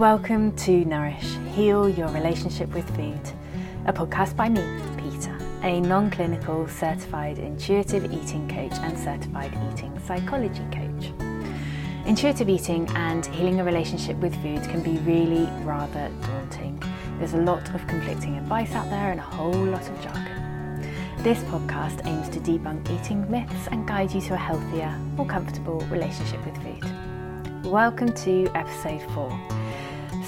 Welcome to Nourish Heal Your Relationship with Food, a podcast by me, Peter, a non clinical certified intuitive eating coach and certified eating psychology coach. Intuitive eating and healing a relationship with food can be really rather daunting. There's a lot of conflicting advice out there and a whole lot of jargon. This podcast aims to debunk eating myths and guide you to a healthier, more comfortable relationship with food. Welcome to episode 4.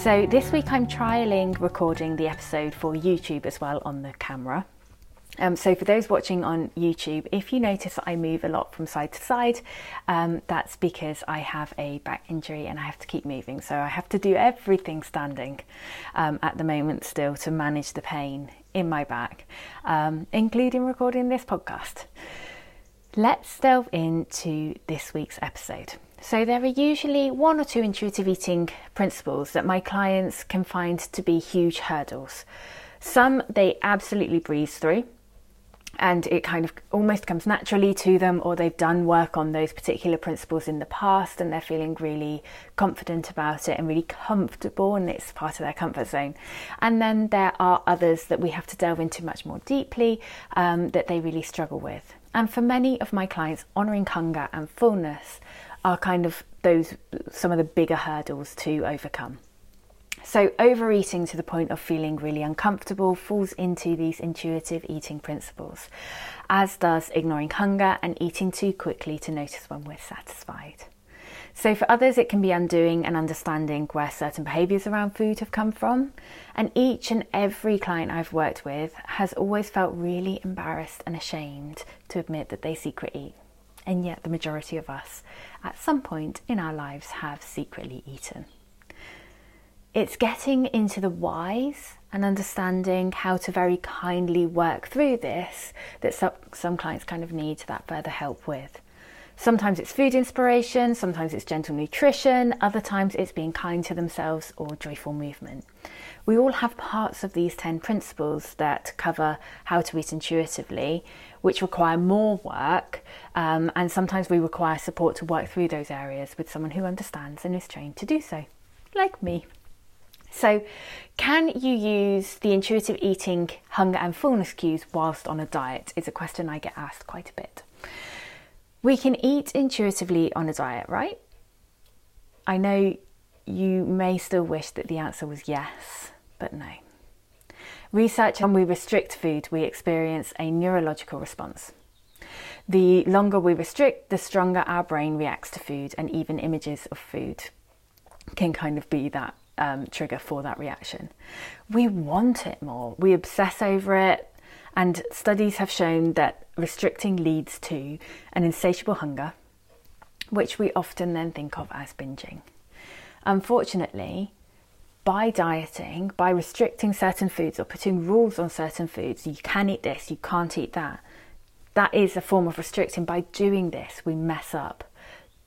So, this week I'm trialing recording the episode for YouTube as well on the camera. Um, so, for those watching on YouTube, if you notice that I move a lot from side to side, um, that's because I have a back injury and I have to keep moving. So, I have to do everything standing um, at the moment still to manage the pain in my back, um, including recording this podcast. Let's delve into this week's episode. So, there are usually one or two intuitive eating principles that my clients can find to be huge hurdles. Some they absolutely breeze through and it kind of almost comes naturally to them, or they've done work on those particular principles in the past and they're feeling really confident about it and really comfortable, and it's part of their comfort zone. And then there are others that we have to delve into much more deeply um, that they really struggle with. And for many of my clients, honoring hunger and fullness are kind of those some of the bigger hurdles to overcome. So, overeating to the point of feeling really uncomfortable falls into these intuitive eating principles, as does ignoring hunger and eating too quickly to notice when we're satisfied. So, for others, it can be undoing and understanding where certain behaviours around food have come from. And each and every client I've worked with has always felt really embarrassed and ashamed to admit that they secret eat. And yet, the majority of us, at some point in our lives, have secretly eaten it's getting into the whys and understanding how to very kindly work through this that some, some clients kind of need that further help with. Sometimes it's food inspiration, sometimes it's gentle nutrition, other times it's being kind to themselves or joyful movement. We all have parts of these 10 principles that cover how to eat intuitively, which require more work, um, and sometimes we require support to work through those areas with someone who understands and is trained to do so, like me. So, can you use the intuitive eating hunger and fullness cues whilst on a diet? Is a question I get asked quite a bit. We can eat intuitively on a diet, right? I know you may still wish that the answer was yes, but no. Research when we restrict food, we experience a neurological response. The longer we restrict, the stronger our brain reacts to food, and even images of food can kind of be that um, trigger for that reaction. We want it more, we obsess over it, and studies have shown that restricting leads to an insatiable hunger, which we often then think of as binging. Unfortunately, by dieting, by restricting certain foods or putting rules on certain foods, you can eat this, you can't eat that, that is a form of restricting. By doing this, we mess up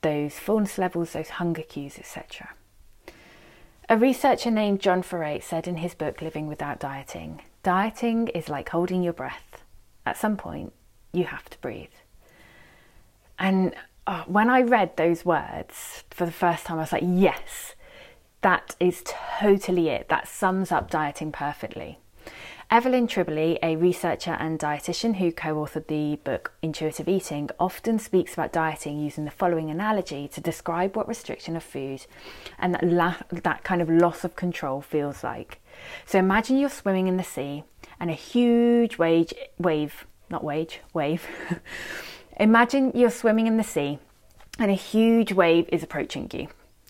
those fullness levels, those hunger cues, etc. A researcher named John Foreyt said in his book Living Without Dieting dieting is like holding your breath. At some point, you have to breathe. And oh, when I read those words for the first time, I was like, yes, that is totally it. That sums up dieting perfectly. Evelyn Tribole, a researcher and dietitian who co authored the book Intuitive Eating, often speaks about dieting using the following analogy to describe what restriction of food and that, la- that kind of loss of control feels like. So imagine you're swimming in the sea and a huge wave, wave not wage, wave. imagine you're swimming in the sea and a huge wave is approaching you.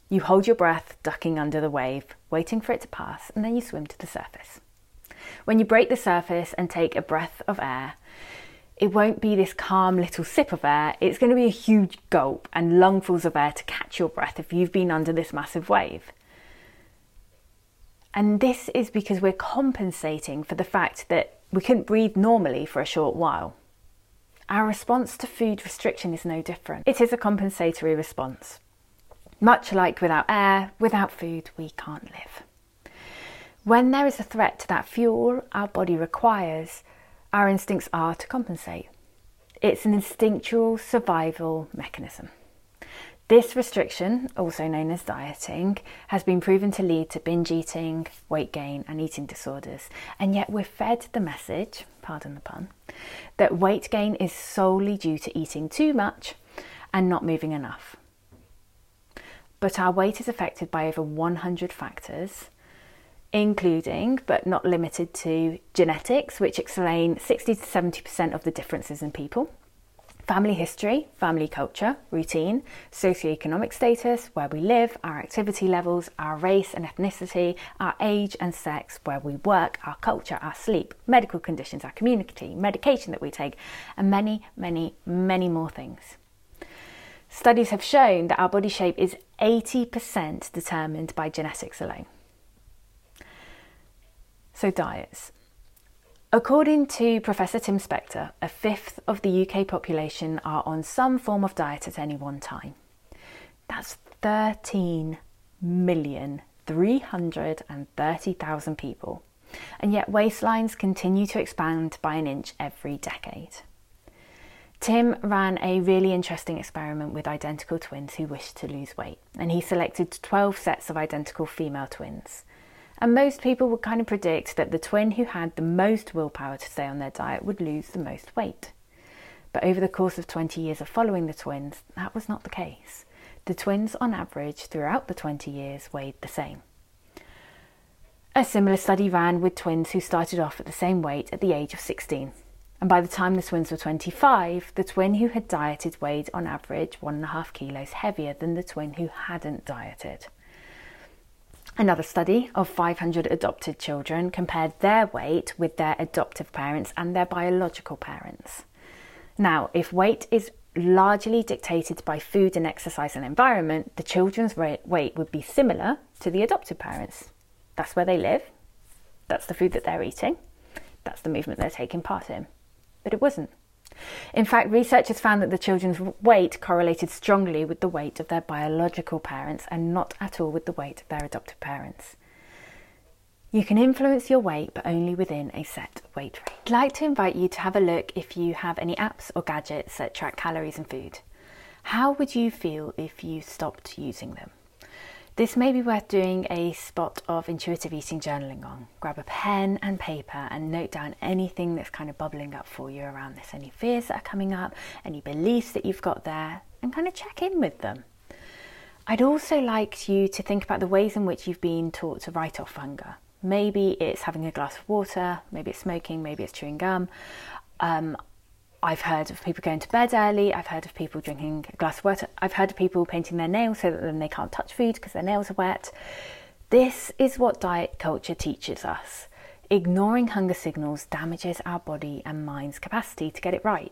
You hold your breath, ducking under the wave, waiting for it to pass, and then you swim to the surface. When you break the surface and take a breath of air, it won't be this calm little sip of air, it's going to be a huge gulp and lungfuls of air to catch your breath if you've been under this massive wave. And this is because we're compensating for the fact that we couldn't breathe normally for a short while. Our response to food restriction is no different. It is a compensatory response. Much like without air, without food, we can't live. When there is a threat to that fuel our body requires, our instincts are to compensate. It's an instinctual survival mechanism. This restriction, also known as dieting, has been proven to lead to binge eating, weight gain, and eating disorders. And yet we're fed the message, pardon the pun, that weight gain is solely due to eating too much and not moving enough. But our weight is affected by over 100 factors, including but not limited to genetics, which explain 60 to 70% of the differences in people family history, family culture, routine, socioeconomic status, where we live, our activity levels, our race and ethnicity, our age and sex, where we work, our culture, our sleep, medical conditions, our community, medication that we take, and many, many, many more things. Studies have shown that our body shape is 80% determined by genetics alone. So, diets. According to Professor Tim Spector, a fifth of the UK population are on some form of diet at any one time. That's 13 million 330,000 people. And yet waistlines continue to expand by an inch every decade. Tim ran a really interesting experiment with identical twins who wished to lose weight, and he selected 12 sets of identical female twins. And most people would kind of predict that the twin who had the most willpower to stay on their diet would lose the most weight. But over the course of 20 years of following the twins, that was not the case. The twins, on average, throughout the 20 years, weighed the same. A similar study ran with twins who started off at the same weight at the age of 16. And by the time the twins were 25, the twin who had dieted weighed on average one and a half kilos heavier than the twin who hadn't dieted. Another study of 500 adopted children compared their weight with their adoptive parents and their biological parents. Now, if weight is largely dictated by food and exercise and environment, the children's weight would be similar to the adopted parents. That's where they live, that's the food that they're eating, that's the movement they're taking part in. But it wasn't. In fact, researchers found that the children's weight correlated strongly with the weight of their biological parents and not at all with the weight of their adoptive parents. You can influence your weight, but only within a set weight range. I'd like to invite you to have a look if you have any apps or gadgets that track calories and food. How would you feel if you stopped using them? This may be worth doing a spot of intuitive eating journaling on. Grab a pen and paper and note down anything that's kind of bubbling up for you around this, any fears that are coming up, any beliefs that you've got there, and kind of check in with them. I'd also like you to think about the ways in which you've been taught to write off hunger. Maybe it's having a glass of water, maybe it's smoking, maybe it's chewing gum. Um, I've heard of people going to bed early. I've heard of people drinking a glass of water. I've heard of people painting their nails so that then they can't touch food because their nails are wet. This is what diet culture teaches us. Ignoring hunger signals damages our body and mind's capacity to get it right.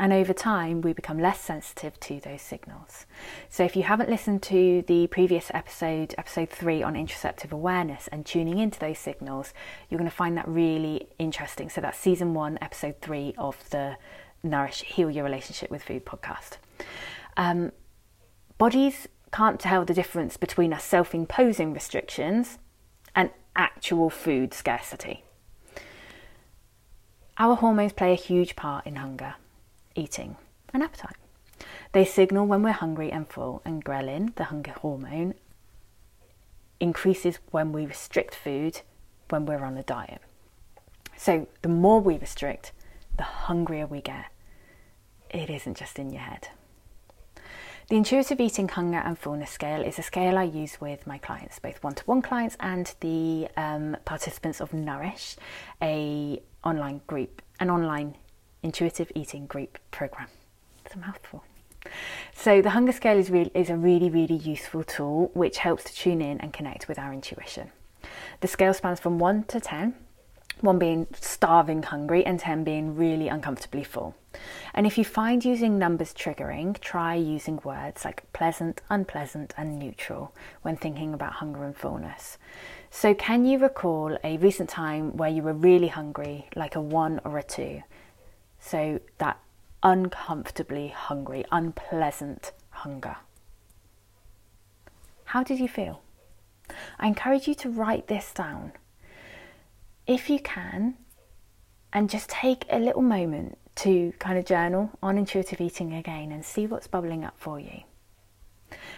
And over time, we become less sensitive to those signals. So, if you haven't listened to the previous episode, episode three on interoceptive awareness and tuning into those signals, you're going to find that really interesting. So, that's season one, episode three of the Nourish Heal Your Relationship with Food podcast. Um, bodies can't tell the difference between us self imposing restrictions and actual food scarcity. Our hormones play a huge part in hunger, eating, and appetite. They signal when we're hungry and full, and ghrelin, the hunger hormone, increases when we restrict food when we're on a diet. So, the more we restrict, the hungrier we get it isn't just in your head. The Intuitive Eating Hunger and Fullness Scale is a scale I use with my clients, both one-to-one clients and the um, participants of Nourish, a online group, an online intuitive eating group program. It's a mouthful. So the hunger scale is, really, is a really, really useful tool which helps to tune in and connect with our intuition. The scale spans from 1 to 10, one being starving hungry and 10 being really uncomfortably full. And if you find using numbers triggering, try using words like pleasant, unpleasant, and neutral when thinking about hunger and fullness. So, can you recall a recent time where you were really hungry, like a one or a two? So, that uncomfortably hungry, unpleasant hunger. How did you feel? I encourage you to write this down if you can, and just take a little moment to kind of journal on intuitive eating again and see what's bubbling up for you.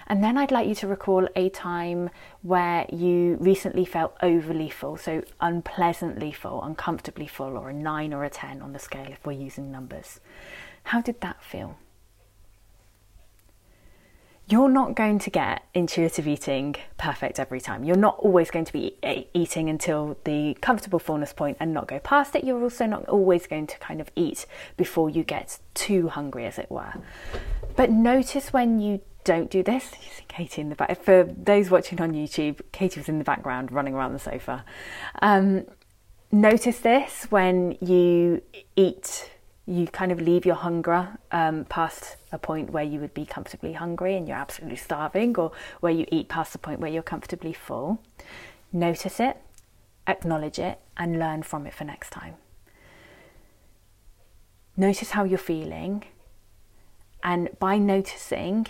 And then I'd like you to recall a time where you recently felt overly full, so unpleasantly full, uncomfortably full, or a 9 or a 10 on the scale if we're using numbers. How did that feel? You're not going to get intuitive eating perfect every time. You're not always going to be eating until the comfortable fullness point and not go past it. You're also not always going to kind of eat before you get too hungry, as it were. But notice when you don't do this. You see Katie in the back. For those watching on YouTube, Katie was in the background running around the sofa. Um, notice this when you eat, you kind of leave your hunger um, past a point where you would be comfortably hungry and you're absolutely starving, or where you eat past the point where you're comfortably full. Notice it, acknowledge it, and learn from it for next time. Notice how you're feeling, and by noticing,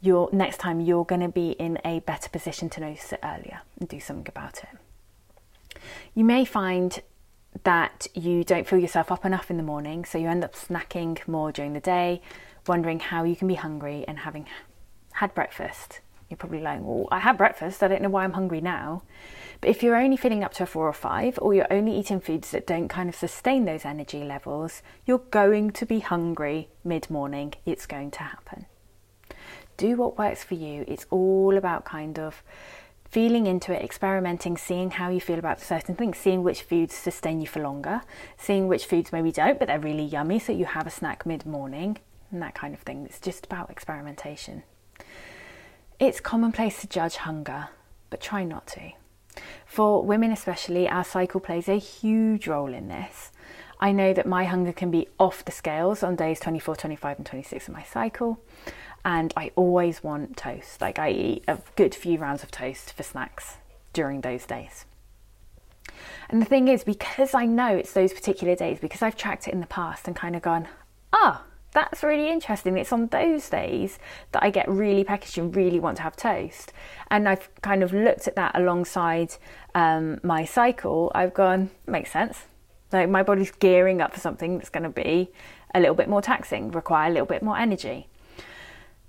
you're next time you're going to be in a better position to notice it earlier and do something about it. You may find that you don't fill yourself up enough in the morning, so you end up snacking more during the day, wondering how you can be hungry and having had breakfast. You're probably like, well, I had breakfast, I don't know why I'm hungry now. But if you're only feeling up to a four or five, or you're only eating foods that don't kind of sustain those energy levels, you're going to be hungry mid morning. It's going to happen do what works for you. It's all about kind of feeling into it, experimenting, seeing how you feel about certain things, seeing which foods sustain you for longer, seeing which foods maybe don't, but they're really yummy, so you have a snack mid morning, and that kind of thing. It's just about experimentation. It's commonplace to judge hunger, but try not to. For women, especially, our cycle plays a huge role in this. I know that my hunger can be off the scales on days 24, 25, and 26 of my cycle and I always want toast. Like I eat a good few rounds of toast for snacks during those days. And the thing is, because I know it's those particular days, because I've tracked it in the past and kind of gone, ah, oh, that's really interesting. It's on those days that I get really peckish and really want to have toast. And I've kind of looked at that alongside um, my cycle. I've gone, makes sense. Like my body's gearing up for something that's going to be a little bit more taxing, require a little bit more energy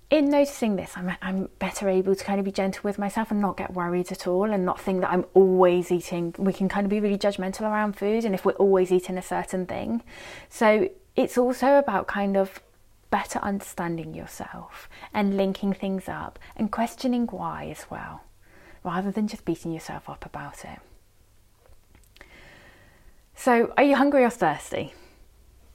in noticing this, I'm, I'm better able to kind of be gentle with myself and not get worried at all and not think that I'm always eating. We can kind of be really judgmental around food and if we're always eating a certain thing. So it's also about kind of better understanding yourself and linking things up and questioning why as well, rather than just beating yourself up about it. So, are you hungry or thirsty?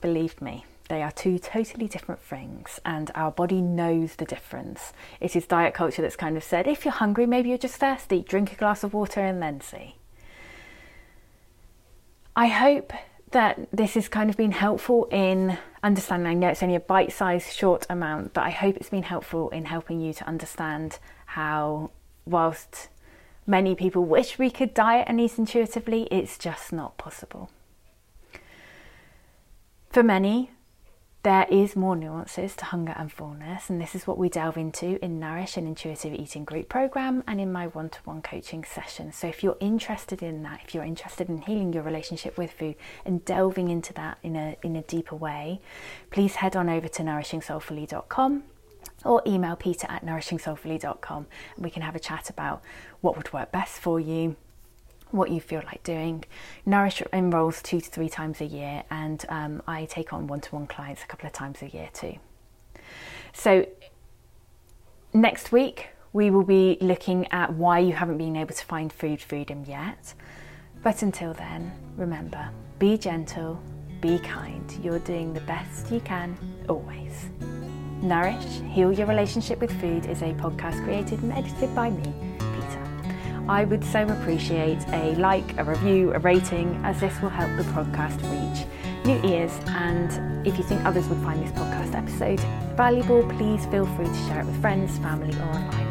Believe me, they are two totally different things, and our body knows the difference. It is diet culture that's kind of said if you're hungry, maybe you're just thirsty, drink a glass of water and then see. I hope that this has kind of been helpful in understanding. I know it's only a bite sized short amount, but I hope it's been helpful in helping you to understand how, whilst many people wish we could diet and eat intuitively, it's just not possible. For many, there is more nuances to hunger and fullness, and this is what we delve into in Nourish and Intuitive Eating Group program and in my one to one coaching session. So, if you're interested in that, if you're interested in healing your relationship with food and delving into that in a, in a deeper way, please head on over to nourishingsoulfully.com or email peter at nourishingsoulfully.com and we can have a chat about what would work best for you what you feel like doing. Nourish enrolls two to three times a year, and um, I take on one to one clients a couple of times a year too. So, next week we will be looking at why you haven't been able to find food freedom yet. But until then, remember be gentle, be kind. You're doing the best you can always. Nourish, Heal Your Relationship with Food is a podcast created and edited by me I would so appreciate a like, a review, a rating, as this will help the podcast reach new ears. And if you think others would find this podcast episode valuable, please feel free to share it with friends, family, or online.